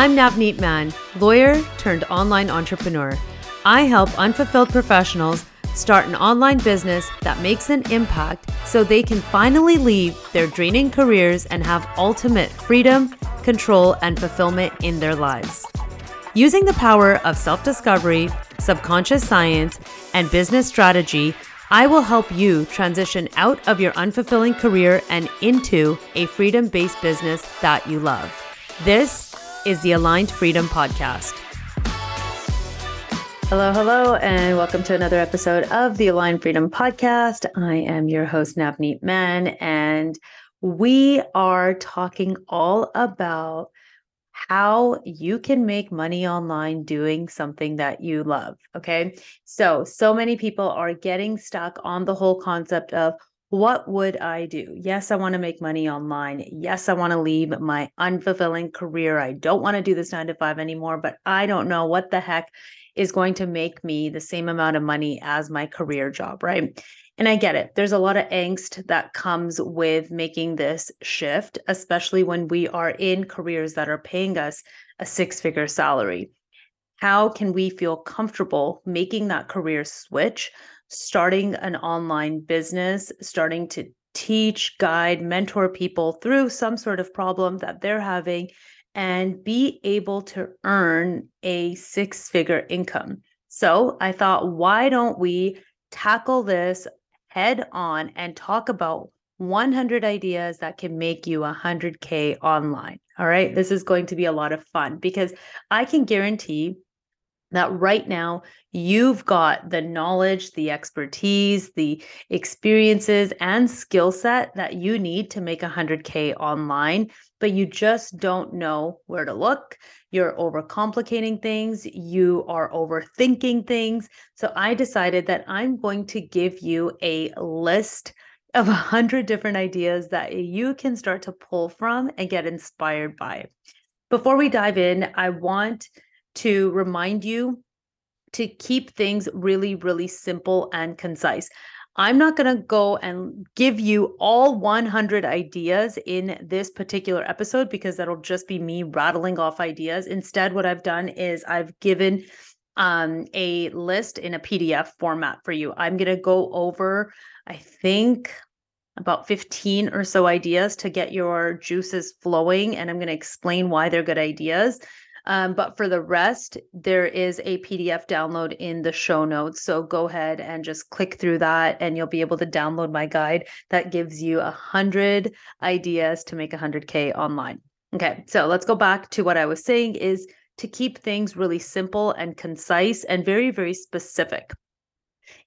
I'm Navneet Mann, lawyer turned online entrepreneur. I help unfulfilled professionals start an online business that makes an impact so they can finally leave their draining careers and have ultimate freedom, control, and fulfillment in their lives. Using the power of self discovery, subconscious science, and business strategy, I will help you transition out of your unfulfilling career and into a freedom based business that you love. This is the Aligned Freedom Podcast. Hello, hello, and welcome to another episode of the Aligned Freedom Podcast. I am your host, Navneet Mann, and we are talking all about how you can make money online doing something that you love. Okay. So, so many people are getting stuck on the whole concept of what would I do? Yes, I want to make money online. Yes, I want to leave my unfulfilling career. I don't want to do this nine to five anymore, but I don't know what the heck is going to make me the same amount of money as my career job, right? And I get it. There's a lot of angst that comes with making this shift, especially when we are in careers that are paying us a six figure salary. How can we feel comfortable making that career switch, starting an online business, starting to teach, guide, mentor people through some sort of problem that they're having and be able to earn a six figure income. So I thought, why don't we tackle this head on and talk about 100 ideas that can make you 100K online? All right. This is going to be a lot of fun because I can guarantee that right now you've got the knowledge, the expertise, the experiences, and skill set that you need to make 100K online, but you just don't know where to look. You're overcomplicating things, you are overthinking things. So I decided that I'm going to give you a list of 100 different ideas that you can start to pull from and get inspired by. Before we dive in, I want to remind you to keep things really, really simple and concise. I'm not going to go and give you all 100 ideas in this particular episode because that'll just be me rattling off ideas. Instead, what I've done is I've given um, a list in a PDF format for you. I'm going to go over, I think, about 15 or so ideas to get your juices flowing. And I'm going to explain why they're good ideas. Um, but for the rest, there is a PDF download in the show notes. So go ahead and just click through that, and you'll be able to download my guide that gives you a hundred ideas to make a hundred K online. Okay, so let's go back to what I was saying is to keep things really simple and concise and very, very specific.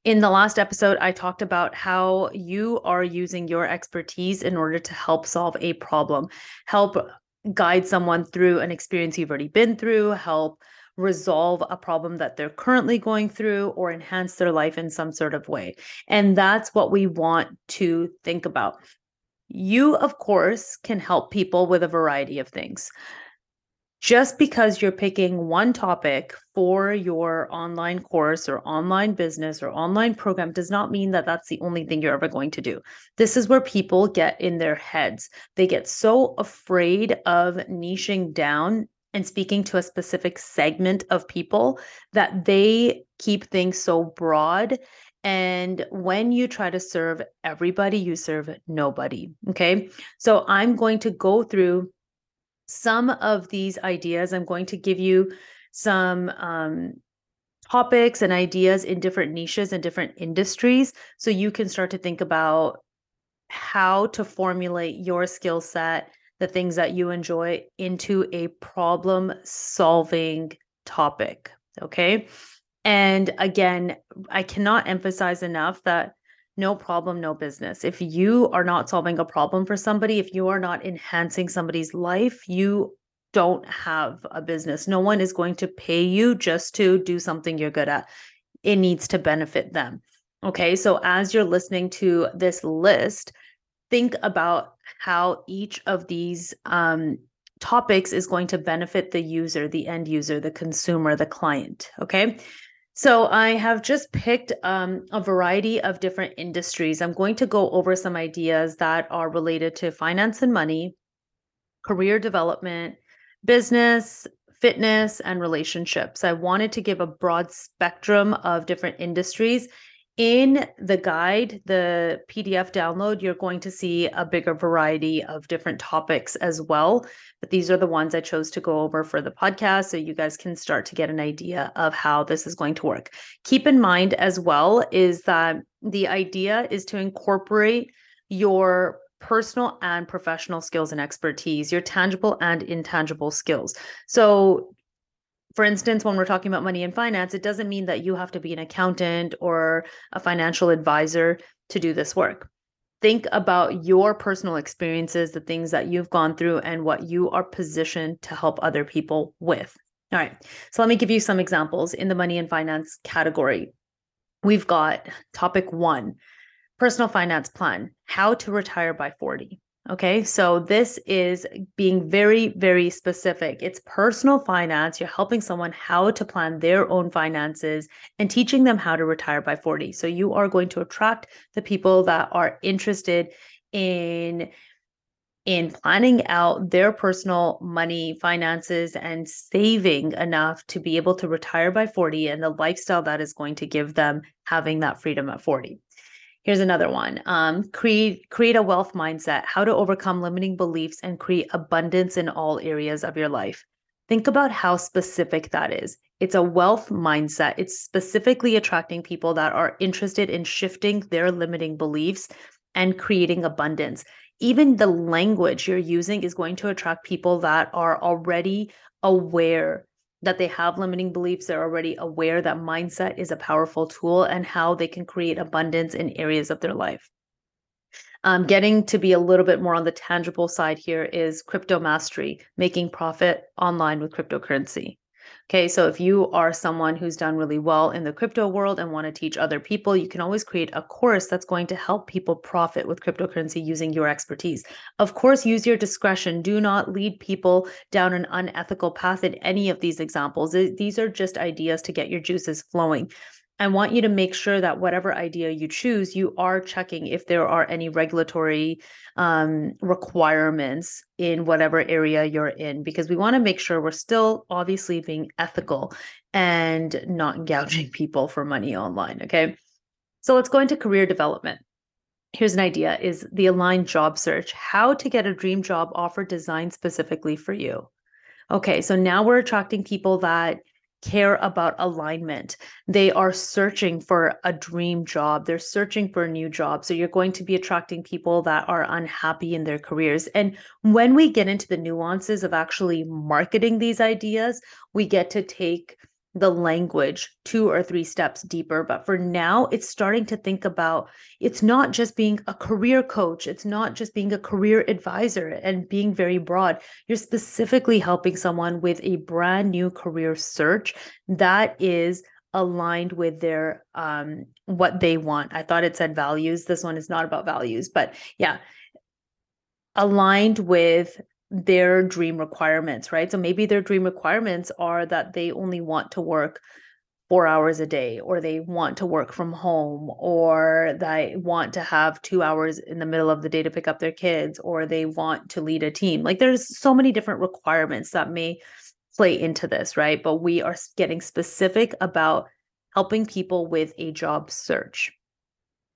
In the last episode, I talked about how you are using your expertise in order to help solve a problem, help guide someone through an experience you've already been through, help resolve a problem that they're currently going through, or enhance their life in some sort of way. And that's what we want to think about. You, of course, can help people with a variety of things just because you're picking one topic for your online course or online business or online program does not mean that that's the only thing you're ever going to do. This is where people get in their heads. They get so afraid of niching down and speaking to a specific segment of people that they keep things so broad and when you try to serve everybody, you serve nobody. Okay. So I'm going to go through some of these ideas. I'm going to give you some um, topics and ideas in different niches and different industries so you can start to think about how to formulate your skill set, the things that you enjoy into a problem solving topic. Okay. And again, I cannot emphasize enough that no problem, no business. If you are not solving a problem for somebody, if you are not enhancing somebody's life, you don't have a business. No one is going to pay you just to do something you're good at. It needs to benefit them. Okay. So as you're listening to this list, think about how each of these um, topics is going to benefit the user, the end user, the consumer, the client. Okay. So I have just picked um, a variety of different industries. I'm going to go over some ideas that are related to finance and money, career development, business, fitness, and relationships. I wanted to give a broad spectrum of different industries in the guide, the PDF download, you're going to see a bigger variety of different topics as well. But these are the ones I chose to go over for the podcast so you guys can start to get an idea of how this is going to work. Keep in mind as well is that the idea is to incorporate your personal and professional skills and expertise, your tangible and intangible skills. So for instance, when we're talking about money and finance, it doesn't mean that you have to be an accountant or a financial advisor to do this work. Think about your personal experiences, the things that you've gone through, and what you are positioned to help other people with. All right. So let me give you some examples in the money and finance category. We've got topic one personal finance plan, how to retire by 40. Okay, so this is being very, very specific. It's personal finance. You're helping someone how to plan their own finances and teaching them how to retire by 40. So you are going to attract the people that are interested in in planning out their personal money finances and saving enough to be able to retire by 40 and the lifestyle that is going to give them having that freedom at 40 Here's another one. Um, create create a wealth mindset, how to overcome limiting beliefs and create abundance in all areas of your life. Think about how specific that is. It's a wealth mindset. It's specifically attracting people that are interested in shifting their limiting beliefs and creating abundance. Even the language you're using is going to attract people that are already aware that they have limiting beliefs. They're already aware that mindset is a powerful tool and how they can create abundance in areas of their life. Um, getting to be a little bit more on the tangible side here is crypto mastery, making profit online with cryptocurrency. Okay, so if you are someone who's done really well in the crypto world and want to teach other people, you can always create a course that's going to help people profit with cryptocurrency using your expertise. Of course, use your discretion. Do not lead people down an unethical path in any of these examples. These are just ideas to get your juices flowing. I want you to make sure that whatever idea you choose, you are checking if there are any regulatory um, requirements in whatever area you're in, because we want to make sure we're still obviously being ethical and not gouging people for money online. Okay. So let's go into career development. Here's an idea is the aligned job search, how to get a dream job offer designed specifically for you. Okay, so now we're attracting people that care about alignment. They are searching for a dream job. They're searching for a new job. So you're going to be attracting people that are unhappy in their careers. And when we get into the nuances of actually marketing these ideas, we get to take the language two or three steps deeper. But for now, it's starting to think about it's not just being a career coach, it's not just being a career advisor and being very broad. You're specifically helping someone with a brand new career search that is aligned with their um what they want. I thought it said values. This one is not about values, but yeah, aligned with their dream requirements, right? So maybe their dream requirements are that they only want to work four hours a day, or they want to work from home, or they want to have two hours in the middle of the day to pick up their kids, or they want to lead a team. Like there's so many different requirements that may play into this, right? But we are getting specific about helping people with a job search.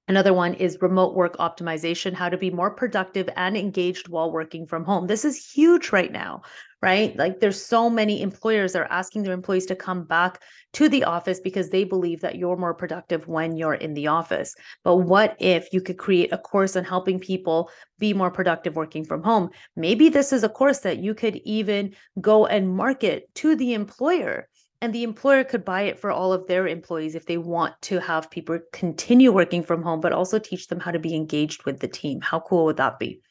Another one is remote work optimization, how to be more productive and engaged while working from home. This is huge right now, right? Like there's so many employers that are asking their employees to come back to the office because they believe that you're more productive when you're in the office. But what if you could create a course on helping people be more productive working from home? Maybe this is a course that you could even go and market to the employer and the employer could buy it for all of their employees if they want to have people continue working from home but also teach them how to be engaged with the team. How cool would that be?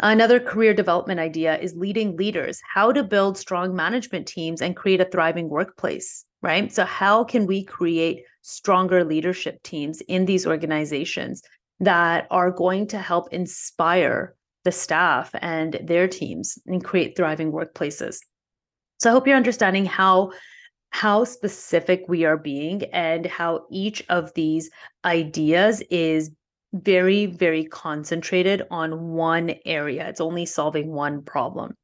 Another career development idea is leading leaders how to build strong management teams and create a thriving workplace right? So how can we create stronger leadership teams in these organizations that are going to help inspire the staff and their teams and create thriving workplaces so I hope you're understanding how how specific we are being and how each of these ideas is very very concentrated on one area. It's only solving one problem.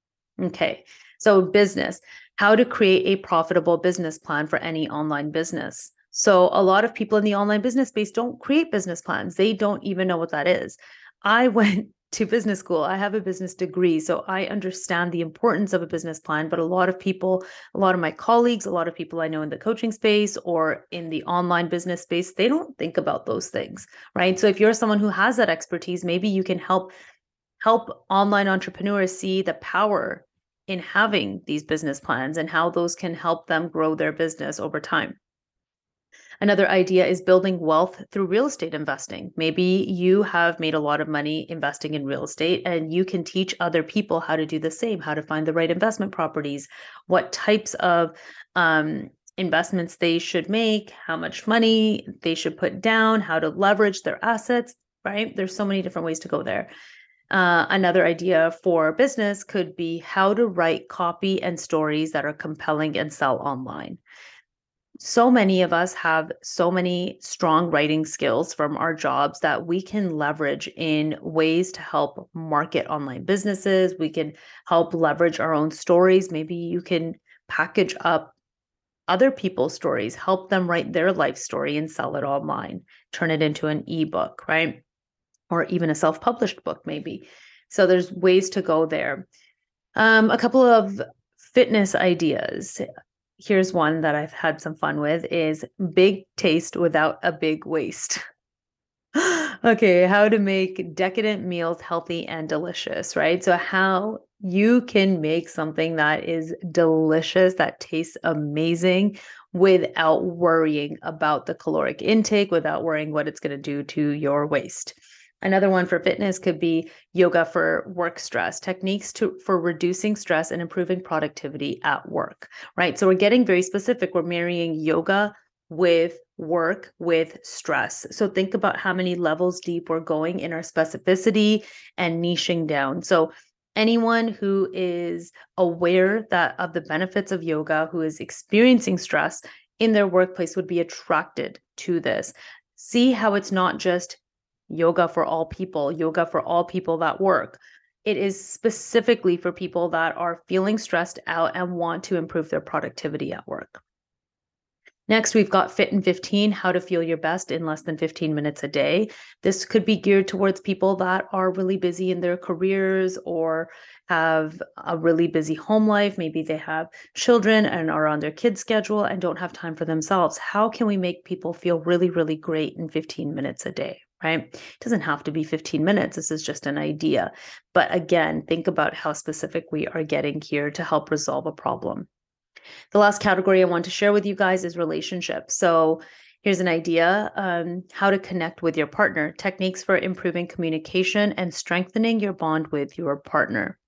Okay. So, business, how to create a profitable business plan for any online business. So, a lot of people in the online business space don't create business plans, they don't even know what that is. I went to business school. I have a business degree, so I understand the importance of a business plan. But a lot of people, a lot of my colleagues, a lot of people I know in the coaching space or in the online business space, they don't think about those things, right? So if you're someone who has that expertise, maybe you can help help online entrepreneurs see the power in having these business plans and how those can help them grow their business over time. Another idea is building wealth through real estate investing. Maybe you have made a lot of money investing in real estate and you can teach other people how to do the same, how to find the right investment properties, what types of um, investments they should make, how much money they should put down, how to leverage their assets, right? There's so many different ways to go there. Uh, another idea for business could be how to write copy and stories that are compelling and sell online. So many of us have so many strong writing skills from our jobs that we can leverage in ways to help market online businesses. We can help leverage our own stories. Maybe you can package up other people's stories, help them write their life story and sell it online, turn it into an ebook, right? or even a self published book, maybe. So there's ways to go there. Um, a couple of fitness ideas. Here's one that I've had some fun with is big taste without a big waste. okay, how to make decadent meals healthy and delicious, right? So how you can make something that is delicious, that tastes amazing without worrying about the caloric intake, without worrying what it's going to do to your waist. Another one for fitness could be yoga for work stress, techniques to for reducing stress and improving productivity at work, right? So we're getting very specific. We're marrying yoga with work with stress. So think about how many levels deep we're going in our specificity and niching down. So anyone who is aware that of the benefits of yoga, who is experiencing stress in their workplace would be attracted to this. See how it's not just yoga for all people, yoga for all people that work. It is specifically for people that are feeling stressed out and want to improve their productivity at work. Next, we've got Fit in 15, how to feel your best in less than 15 minutes a day. This could be geared towards people that are really busy in their careers or have a really busy home life. Maybe they have children and are on their kids' schedule and don't have time for themselves. How can we make people feel really, really great in 15 minutes a day? Right? It doesn't have to be 15 minutes. This is just an idea. But again, think about how specific we are getting here to help resolve a problem. The last category I want to share with you guys is relationships. So here's an idea um, how to connect with your partner, techniques for improving communication and strengthening your bond with your partner.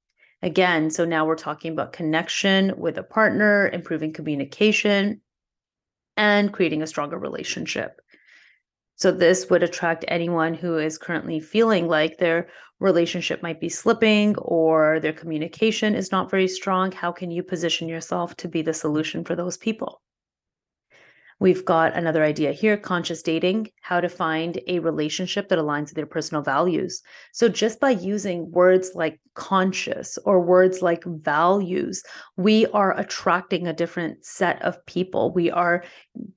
Again, so now we're talking about connection with a partner, improving communication, and creating a stronger relationship. So this would attract anyone who is currently feeling like their relationship might be slipping or their communication is not very strong. How can you position yourself to be the solution for those people? We've got another idea here conscious dating, how to find a relationship that aligns with your personal values. So, just by using words like conscious or words like values, we are attracting a different set of people. We are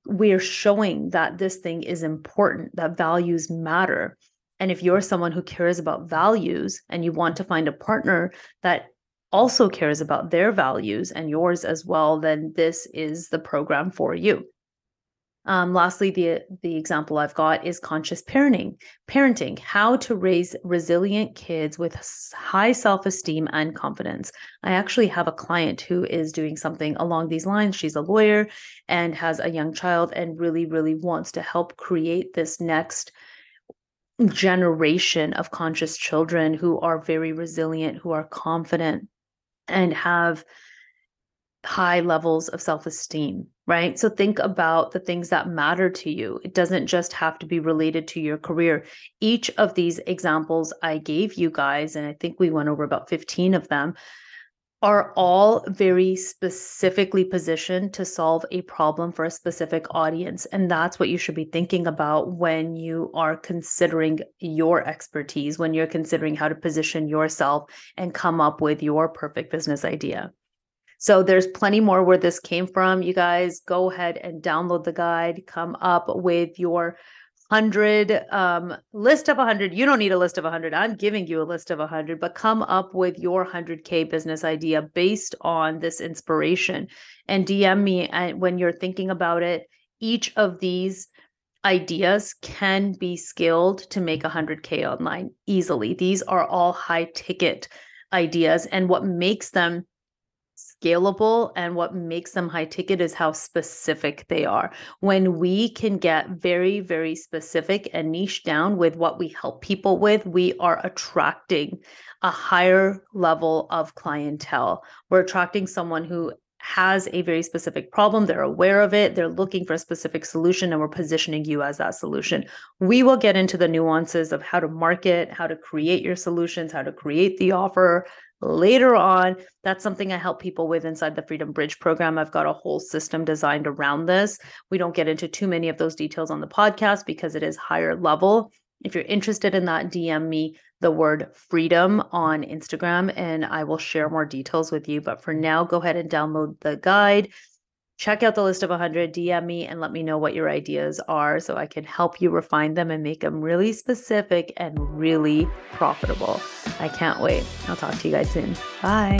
we are showing that this thing is important, that values matter. And if you're someone who cares about values and you want to find a partner that also cares about their values and yours as well, then this is the program for you. Um, lastly, the the example I've got is conscious parenting. Parenting, how to raise resilient kids with high self esteem and confidence. I actually have a client who is doing something along these lines. She's a lawyer and has a young child, and really, really wants to help create this next generation of conscious children who are very resilient, who are confident, and have high levels of self esteem, right? So think about the things that matter to you. It doesn't just have to be related to your career. Each of these examples I gave you guys, and I think we went over about 15 of them, are all very specifically positioned to solve a problem for a specific audience. And that's what you should be thinking about when you are considering your expertise, when you're considering how to position yourself and come up with your perfect business idea. So there's plenty more where this came from. You guys go ahead and download the guide, come up with your 100 um, list of 100 you don't need a list of 100 i'm giving you a list of 100 but come up with your 100k business idea based on this inspiration and dm me when you're thinking about it. Each of these ideas can be scaled to make 100k online easily. These are all high ticket ideas and what makes them scalable and what makes them high ticket is how specific they are. When we can get very, very specific and niche down with what we help people with, we are attracting a higher level of clientele. We're attracting someone who has a very specific problem. They're aware of it. They're looking for a specific solution, and we're positioning you as that solution. We will get into the nuances of how to market, how to create your solutions, how to create the offer, later on. That's something I help people with inside the Freedom Bridge program. I've got a whole system designed around this. We don't get into too many of those details on the podcast because it is higher level. If you're interested in that, DM me the word freedom on Instagram and I will share more details with you. But for now, go ahead and download the guide check out the list of 100, DM me and let me know what your ideas are so I can help you refine them and make them really specific and really profitable. I can't wait. I'll talk to you guys soon. Bye.